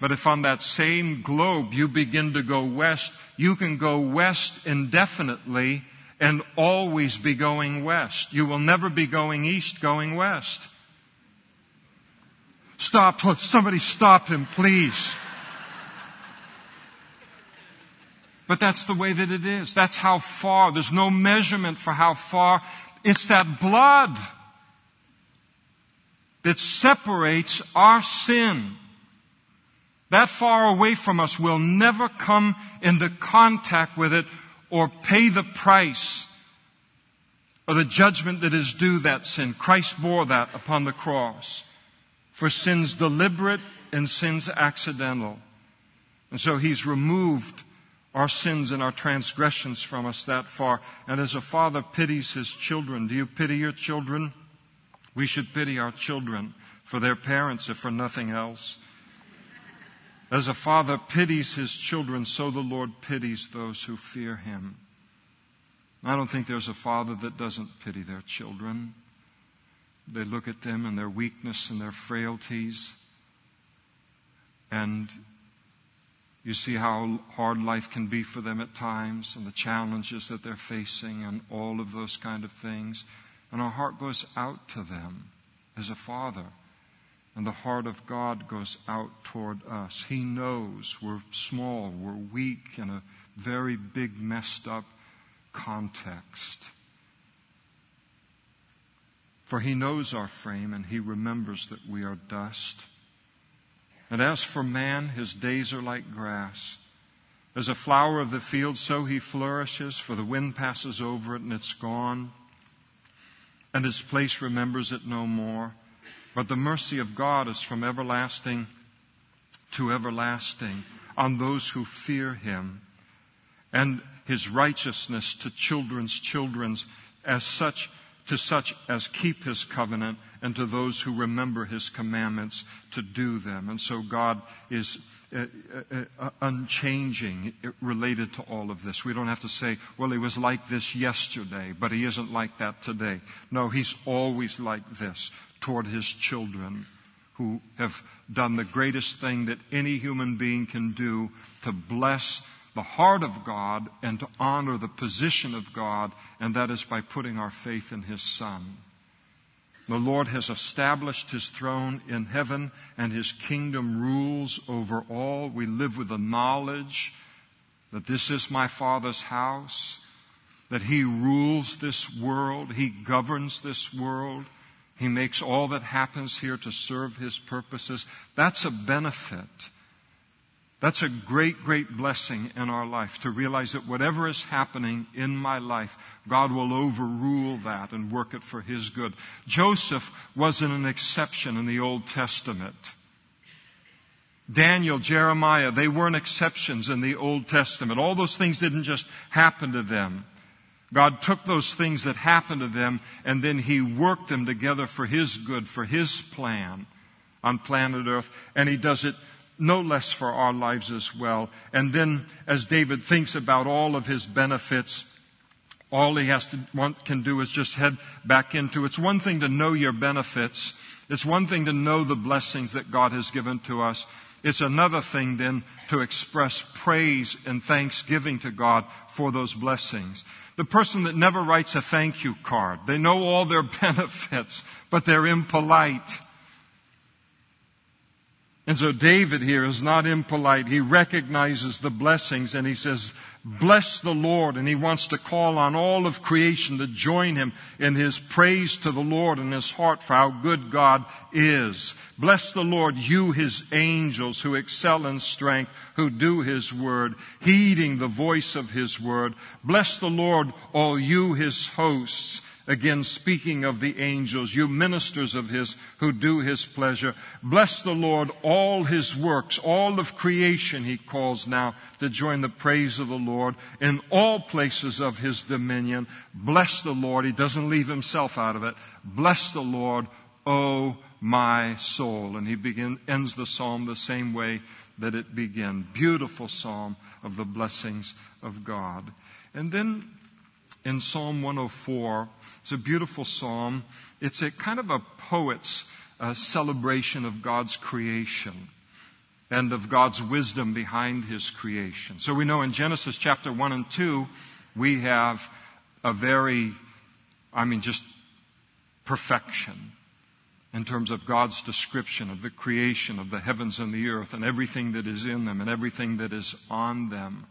But if on that same globe you begin to go west, you can go west indefinitely and always be going west. You will never be going east going west. Stop. Somebody stop him, please. But that's the way that it is. That's how far. There's no measurement for how far. It's that blood that separates our sin that far away from us will never come into contact with it or pay the price or the judgment that is due that sin. Christ bore that upon the cross for sins deliberate and sins accidental. And so he's removed our sins and our transgressions from us that far. And as a father pities his children, do you pity your children? We should pity our children for their parents, if for nothing else. As a father pities his children, so the Lord pities those who fear him. I don't think there's a father that doesn't pity their children. They look at them and their weakness and their frailties, and you see how hard life can be for them at times and the challenges that they're facing and all of those kind of things. And our heart goes out to them as a father. And the heart of God goes out toward us. He knows we're small, we're weak in a very big, messed up context. For He knows our frame and He remembers that we are dust. And as for man, his days are like grass. As a flower of the field, so he flourishes, for the wind passes over it and it's gone, and its place remembers it no more. But the mercy of God is from everlasting to everlasting on those who fear him, and his righteousness to children's children's as such to such as keep his covenant and to those who remember his commandments to do them. And so God is uh, uh, uh, unchanging related to all of this. We don't have to say, well, he was like this yesterday, but he isn't like that today. No, he's always like this toward his children who have done the greatest thing that any human being can do to bless the heart of God and to honor the position of God, and that is by putting our faith in his Son. The Lord has established his throne in heaven, and his kingdom rules over all. We live with the knowledge that this is my Father's house, that he rules this world, he governs this world. He makes all that happens here to serve His purposes. That's a benefit. That's a great, great blessing in our life to realize that whatever is happening in my life, God will overrule that and work it for His good. Joseph wasn't an exception in the Old Testament. Daniel, Jeremiah, they weren't exceptions in the Old Testament. All those things didn't just happen to them. God took those things that happened to them and then He worked them together for His good, for His plan on planet Earth. And He does it no less for our lives as well. And then as David thinks about all of His benefits, all he has to want, can do is just head back into. It's one thing to know your benefits. It's one thing to know the blessings that God has given to us. It's another thing then to express praise and thanksgiving to God for those blessings. The person that never writes a thank you card, they know all their benefits, but they're impolite. And so David here is not impolite. He recognizes the blessings and he says, bless the Lord. And he wants to call on all of creation to join him in his praise to the Lord in his heart for how good God is. Bless the Lord, you his angels who excel in strength, who do his word, heeding the voice of his word. Bless the Lord, all you his hosts Again, speaking of the angels, you ministers of his who do his pleasure. Bless the Lord, all his works, all of creation he calls now to join the praise of the Lord in all places of his dominion. Bless the Lord. He doesn't leave himself out of it. Bless the Lord, O my soul. And he begin, ends the psalm the same way that it began. Beautiful psalm of the blessings of God. And then in Psalm 104, it's a beautiful psalm. It's a kind of a poet's uh, celebration of God's creation and of God's wisdom behind his creation. So we know in Genesis chapter 1 and 2, we have a very, I mean, just perfection in terms of God's description of the creation of the heavens and the earth and everything that is in them and everything that is on them.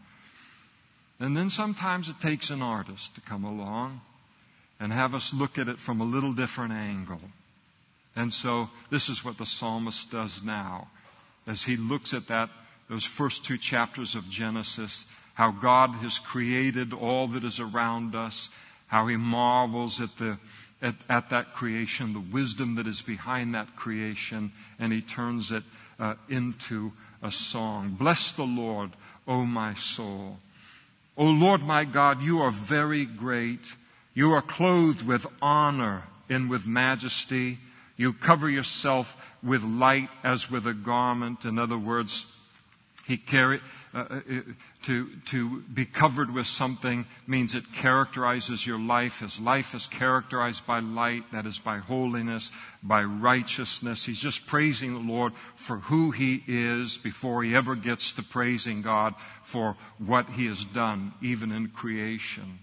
And then sometimes it takes an artist to come along and have us look at it from a little different angle. And so this is what the psalmist does now as he looks at that, those first two chapters of Genesis, how God has created all that is around us, how he marvels at the, at, at that creation, the wisdom that is behind that creation, and he turns it uh, into a song. Bless the Lord, O my soul. O Lord my God, you are very great. You are clothed with honor and with majesty. You cover yourself with light as with a garment. In other words, he carry, uh, uh, to, to be covered with something means it characterizes your life. His life is characterized by light, that is by holiness, by righteousness. He's just praising the Lord for who he is before he ever gets to praising God for what he has done, even in creation.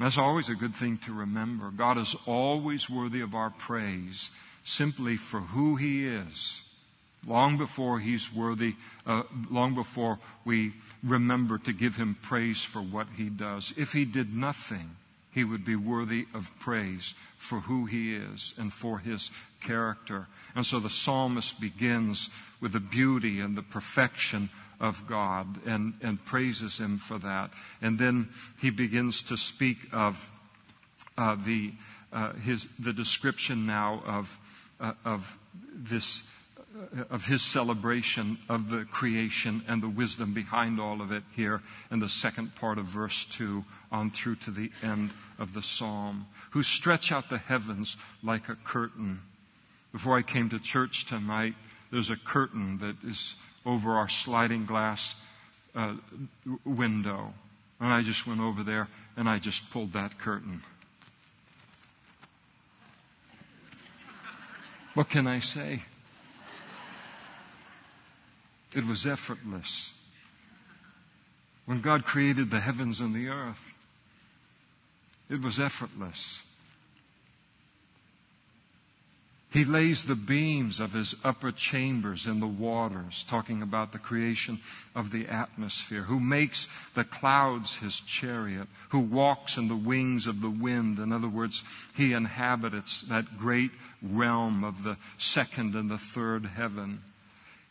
That's always a good thing to remember. God is always worthy of our praise simply for who He is. Long before He's worthy, uh, long before we remember to give Him praise for what He does. If He did nothing, He would be worthy of praise for who He is and for His character. And so the psalmist begins with the beauty and the perfection of God and, and praises Him for that. And then he begins to speak of uh, the, uh, his, the description now of, uh, of this uh, of his celebration of the creation and the wisdom behind all of it here in the second part of verse 2 on through to the end of the psalm. Who stretch out the heavens like a curtain. Before I came to church tonight, there's a curtain that is over our sliding glass uh, window. And I just went over there and I just pulled that curtain. What can I say? It was effortless. When God created the heavens and the earth, it was effortless. He lays the beams of his upper chambers in the waters, talking about the creation of the atmosphere, who makes the clouds his chariot, who walks in the wings of the wind. In other words, he inhabits that great realm of the second and the third heaven.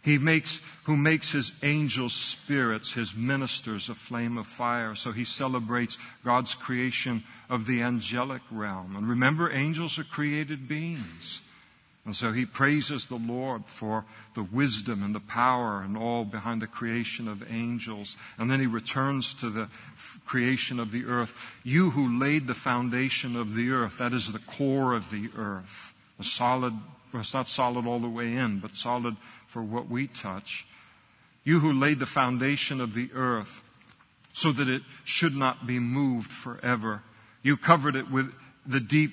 He makes, who makes his angels spirits, his ministers a flame of fire. So he celebrates God's creation of the angelic realm. And remember, angels are created beings. And so he praises the Lord for the wisdom and the power and all behind the creation of angels. And then he returns to the creation of the earth. You who laid the foundation of the earth, that is the core of the earth, the solid, well, it's not solid all the way in, but solid for what we touch. You who laid the foundation of the earth so that it should not be moved forever. You covered it with the deep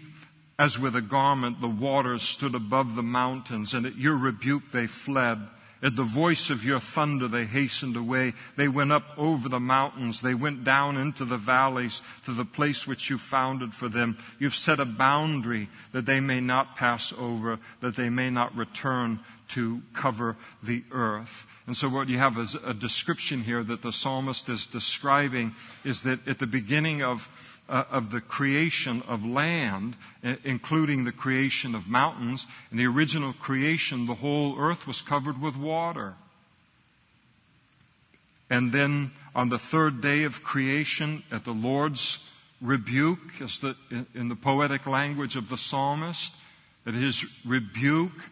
as with a garment. The waters stood above the mountains, and at your rebuke they fled. At the voice of your thunder, they hastened away. They went up over the mountains. They went down into the valleys to the place which you founded for them. You've set a boundary that they may not pass over, that they may not return to cover the earth. And so what you have is a description here that the psalmist is describing is that at the beginning of uh, of the creation of land, including the creation of mountains. In the original creation, the whole earth was covered with water. And then on the third day of creation, at the Lord's rebuke, as the, in the poetic language of the psalmist, at his rebuke,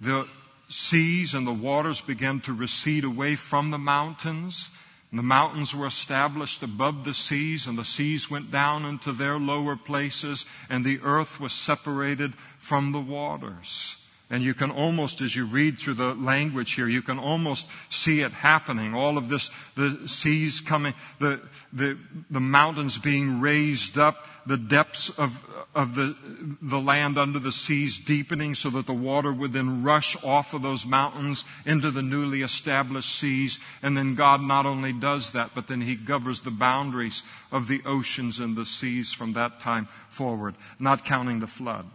the seas and the waters began to recede away from the mountains the mountains were established above the seas, and the seas went down into their lower places, and the earth was separated from the waters. And you can almost, as you read through the language here, you can almost see it happening. All of this, the seas coming, the, the, the mountains being raised up, the depths of, of the, the land under the seas deepening so that the water would then rush off of those mountains into the newly established seas. And then God not only does that, but then He governs the boundaries of the oceans and the seas from that time forward, not counting the flood.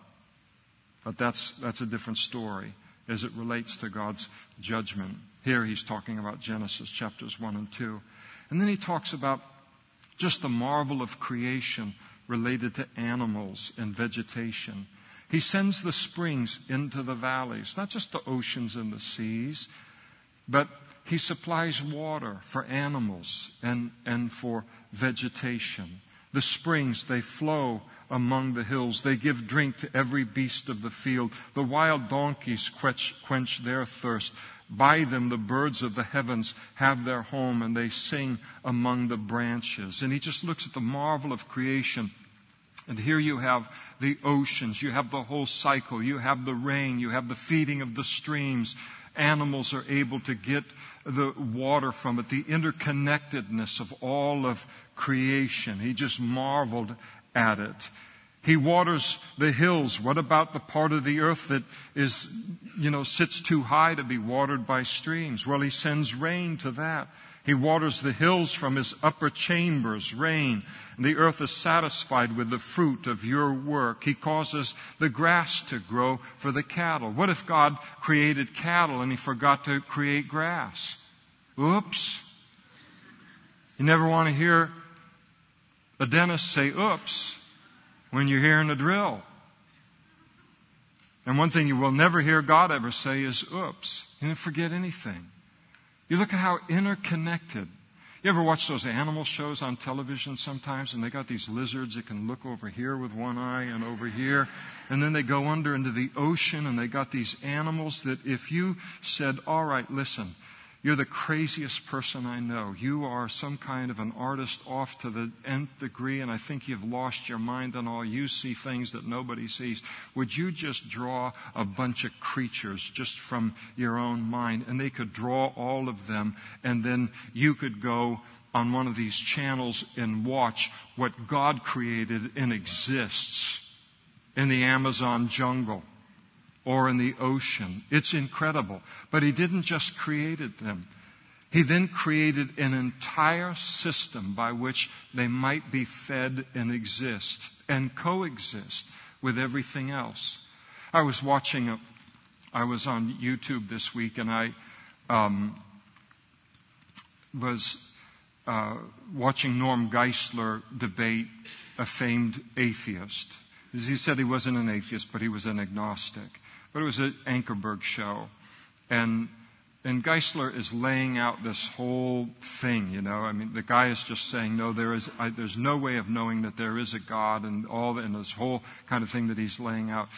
But that's, that's a different story as it relates to God's judgment. Here he's talking about Genesis chapters 1 and 2. And then he talks about just the marvel of creation related to animals and vegetation. He sends the springs into the valleys, not just the oceans and the seas, but he supplies water for animals and, and for vegetation. The springs, they flow among the hills. They give drink to every beast of the field. The wild donkeys quench, quench their thirst. By them the birds of the heavens have their home and they sing among the branches. And he just looks at the marvel of creation. And here you have the oceans, you have the whole cycle, you have the rain, you have the feeding of the streams. Animals are able to get the water from it, the interconnectedness of all of creation. He just marveled at it. He waters the hills. What about the part of the earth that is, you know, sits too high to be watered by streams? Well, he sends rain to that. He waters the hills from his upper chambers, rain. And the earth is satisfied with the fruit of your work. He causes the grass to grow for the cattle. What if God created cattle and he forgot to create grass? Oops. You never want to hear a dentist say oops when you're hearing a drill. And one thing you will never hear God ever say is oops. He didn't forget anything. You look at how interconnected. You ever watch those animal shows on television sometimes and they got these lizards that can look over here with one eye and over here and then they go under into the ocean and they got these animals that if you said, all right, listen, you're the craziest person I know. You are some kind of an artist off to the nth degree, and I think you've lost your mind and all. You see things that nobody sees. Would you just draw a bunch of creatures just from your own mind? And they could draw all of them, and then you could go on one of these channels and watch what God created and exists in the Amazon jungle or in the ocean. It's incredible. But he didn't just create them. He then created an entire system by which they might be fed and exist and coexist with everything else. I was watching a, I was on YouTube this week and I um, was uh, watching Norm Geisler debate a famed atheist. He said he wasn't an atheist, but he was an agnostic. But it was an Ankerberg show. And, and Geisler is laying out this whole thing, you know. I mean, the guy is just saying, no, there is, I, there's no way of knowing that there is a God and all, and this whole kind of thing that he's laying out.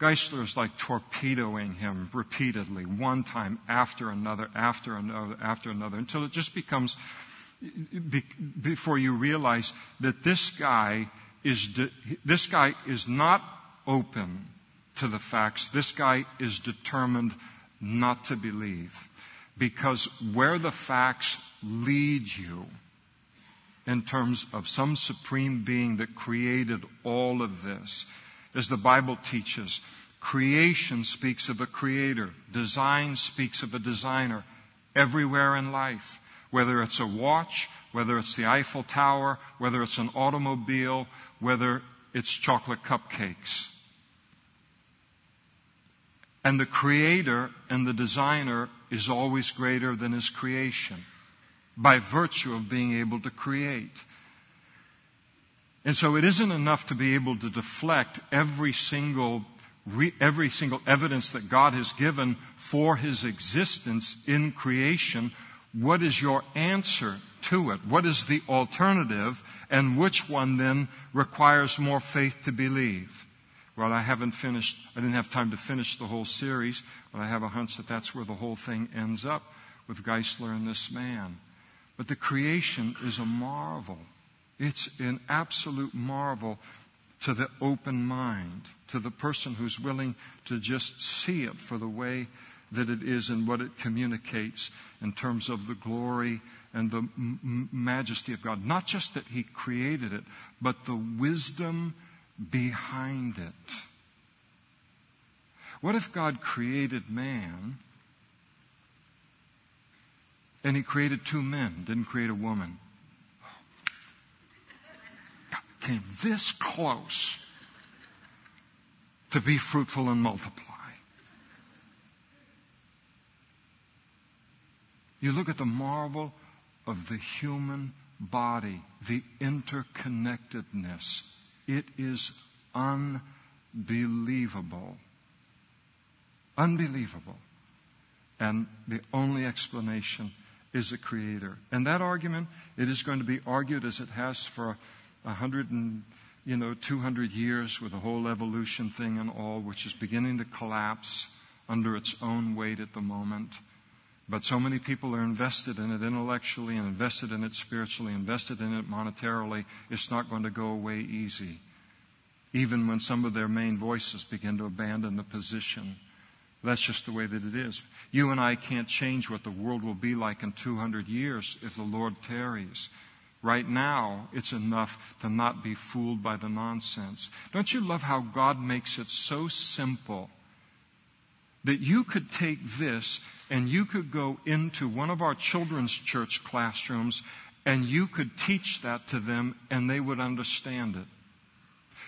Geisler is like torpedoing him repeatedly, one time after another, after another, after another, until it just becomes, before you realize that this guy is, this guy is not open to the facts. This guy is determined not to believe because where the facts lead you in terms of some supreme being that created all of this. As the Bible teaches, creation speaks of a creator, design speaks of a designer everywhere in life, whether it's a watch, whether it's the Eiffel Tower, whether it's an automobile, whether it's chocolate cupcakes. And the creator and the designer is always greater than his creation by virtue of being able to create. And so it isn't enough to be able to deflect every single every single evidence that God has given for his existence in creation. What is your answer to it? What is the alternative? And which one then requires more faith to believe? Well, I haven't finished, I didn't have time to finish the whole series, but I have a hunch that that's where the whole thing ends up with Geisler and this man. But the creation is a marvel. It's an absolute marvel to the open mind, to the person who's willing to just see it for the way that it is and what it communicates in terms of the glory and the m- majesty of God. Not just that He created it, but the wisdom behind it. What if God created man and he created two men, didn't create a woman. Came this close to be fruitful and multiply. You look at the marvel of the human body, the interconnectedness. It is unbelievable. Unbelievable. And the only explanation is a creator. And that argument, it is going to be argued as it has for a hundred and, you know, 200 years with the whole evolution thing and all, which is beginning to collapse under its own weight at the moment. But so many people are invested in it intellectually and invested in it spiritually, invested in it monetarily, it's not going to go away easy. Even when some of their main voices begin to abandon the position that's just the way that it is. You and I can't change what the world will be like in 200 years if the Lord tarries. Right now, it's enough to not be fooled by the nonsense. Don't you love how God makes it so simple that you could take this and you could go into one of our children's church classrooms and you could teach that to them and they would understand it.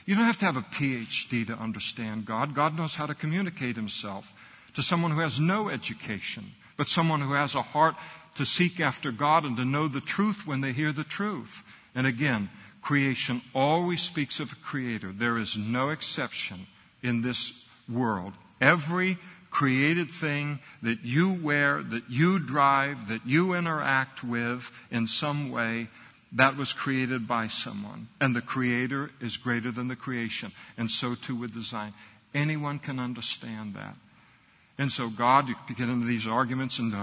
You don't have to have a PhD to understand God. God knows how to communicate himself to someone who has no education, but someone who has a heart to seek after God and to know the truth when they hear the truth. And again, creation always speaks of a creator. There is no exception in this world. Every created thing that you wear, that you drive, that you interact with in some way that was created by someone. And the creator is greater than the creation. And so too with design. Anyone can understand that. And so God, you get into these arguments and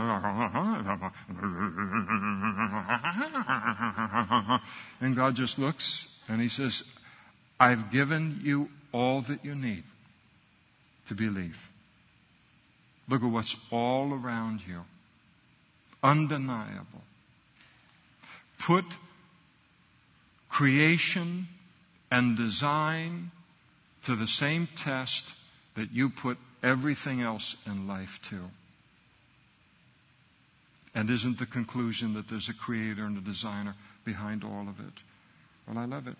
and God just looks and he says, I've given you all that you need to believe. Look at what's all around you. Undeniable. Put creation and design to the same test that you put everything else in life to. And isn't the conclusion that there's a creator and a designer behind all of it? Well, I love it.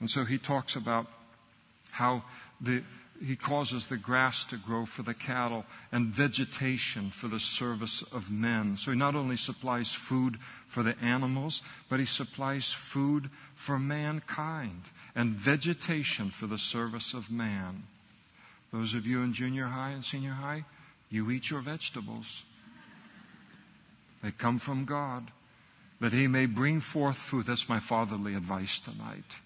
And so he talks about how the, he causes the grass to grow for the cattle and vegetation for the service of men. So he not only supplies food for the animals, but he supplies food for mankind and vegetation for the service of man. Those of you in junior high and senior high, you eat your vegetables. They come from God, that He may bring forth food. That's my fatherly advice tonight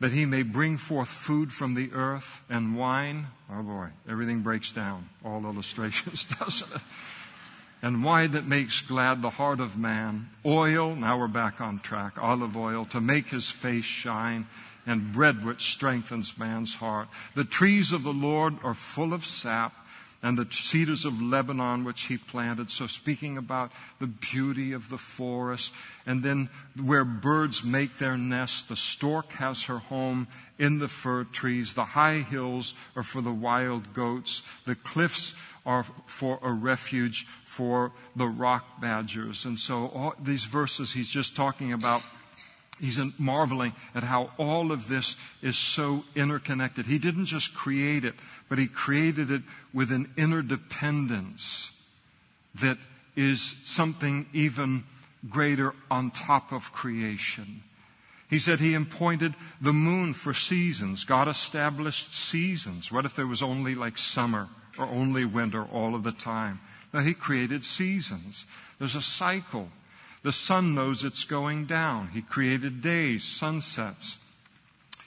that he may bring forth food from the earth and wine. Oh boy, everything breaks down. All illustrations, doesn't it? And wine that makes glad the heart of man. Oil, now we're back on track, olive oil to make his face shine and bread which strengthens man's heart. The trees of the Lord are full of sap, and the cedars of Lebanon which he planted. So speaking about the beauty of the forest. And then where birds make their nest, the stork has her home in the fir trees. The high hills are for the wild goats. The cliffs are for a refuge for the rock badgers. And so all these verses he's just talking about He's marveling at how all of this is so interconnected. He didn't just create it, but he created it with an interdependence that is something even greater on top of creation. He said he appointed the moon for seasons. God established seasons. What if there was only like summer or only winter all of the time? Now he created seasons. There's a cycle. The sun knows it's going down. He created days, sunsets.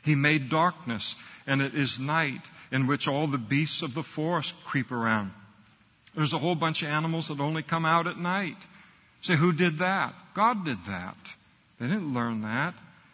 He made darkness, and it is night in which all the beasts of the forest creep around. There's a whole bunch of animals that only come out at night. Say, who did that? God did that. They didn't learn that.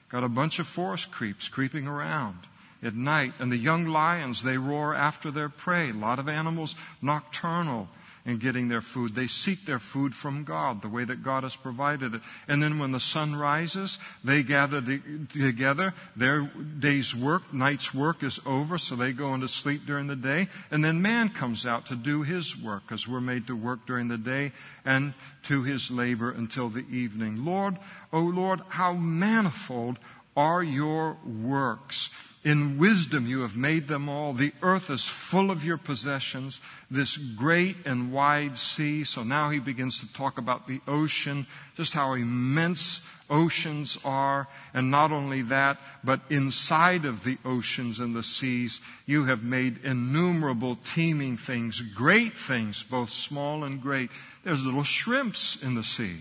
Got a bunch of forest creeps creeping around at night. And the young lions, they roar after their prey. A lot of animals nocturnal in getting their food. They seek their food from God, the way that God has provided it. And then when the sun rises, they gather together. Their day's work, night's work is over, so they go into sleep during the day. And then man comes out to do his work, because we're made to work during the day and to his labor until the evening. Lord, O oh Lord, how manifold are your works. In wisdom you have made them all. The earth is full of your possessions, this great and wide sea. So now he begins to talk about the ocean, just how immense oceans are. And not only that, but inside of the oceans and the seas, you have made innumerable teeming things, great things, both small and great. There's little shrimps in the sea.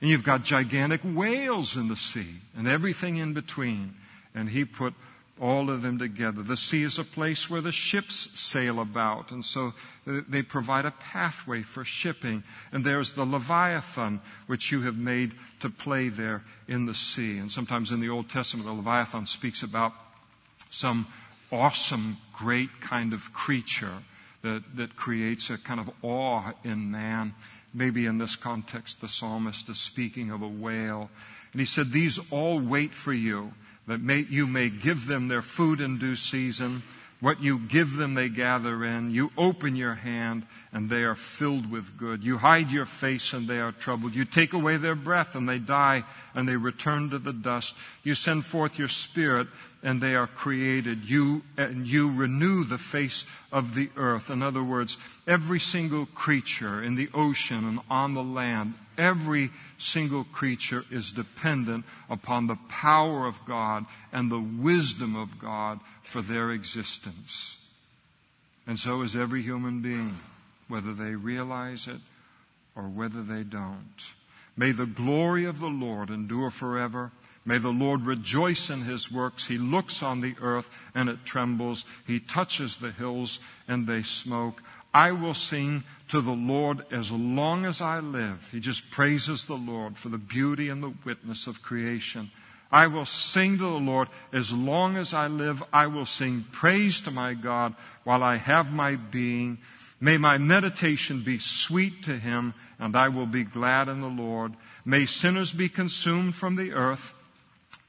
And you've got gigantic whales in the sea and everything in between. And he put all of them together. The sea is a place where the ships sail about, and so they provide a pathway for shipping. And there's the Leviathan, which you have made to play there in the sea. And sometimes in the Old Testament, the Leviathan speaks about some awesome, great kind of creature that, that creates a kind of awe in man. Maybe in this context, the psalmist is speaking of a whale. And he said, These all wait for you that may, you may give them their food in due season. What you give them, they gather in. You open your hand, and they are filled with good. You hide your face, and they are troubled. You take away their breath, and they die, and they return to the dust. You send forth your spirit, and they are created. You, and you renew the face of the earth. In other words, every single creature in the ocean and on the land, every single creature is dependent upon the power of God and the wisdom of God for their existence. And so is every human being, whether they realize it or whether they don't. May the glory of the Lord endure forever. May the Lord rejoice in his works. He looks on the earth and it trembles. He touches the hills and they smoke. I will sing to the Lord as long as I live. He just praises the Lord for the beauty and the witness of creation. I will sing to the Lord as long as I live. I will sing praise to my God while I have my being. May my meditation be sweet to him, and I will be glad in the Lord. May sinners be consumed from the earth,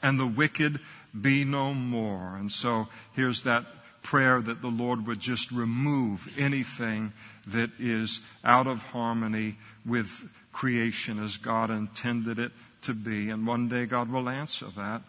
and the wicked be no more. And so here's that prayer that the Lord would just remove anything that is out of harmony with creation as God intended it to be. And one day God will answer that.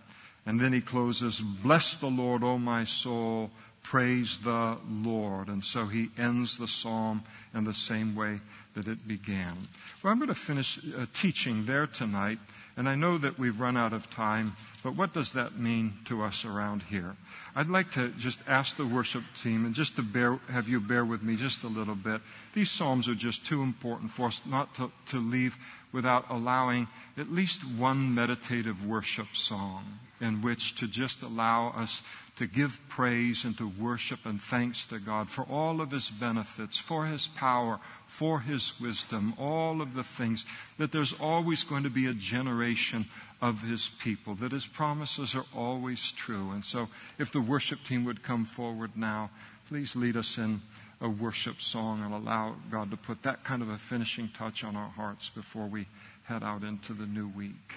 And then he closes, Bless the Lord, O my soul. Praise the Lord. And so he ends the psalm in the same way that it began. Well, I'm going to finish uh, teaching there tonight. And I know that we've run out of time, but what does that mean to us around here? I'd like to just ask the worship team and just to bear, have you bear with me just a little bit. These Psalms are just too important for us not to, to leave without allowing at least one meditative worship song in which to just allow us to give praise and to worship and thanks to God for all of His benefits, for His power, for His wisdom, all of the things, that there's always going to be a generation of His people, that His promises are always true. And so if the worship team would come forward now, please lead us in a worship song and allow God to put that kind of a finishing touch on our hearts before we head out into the new week.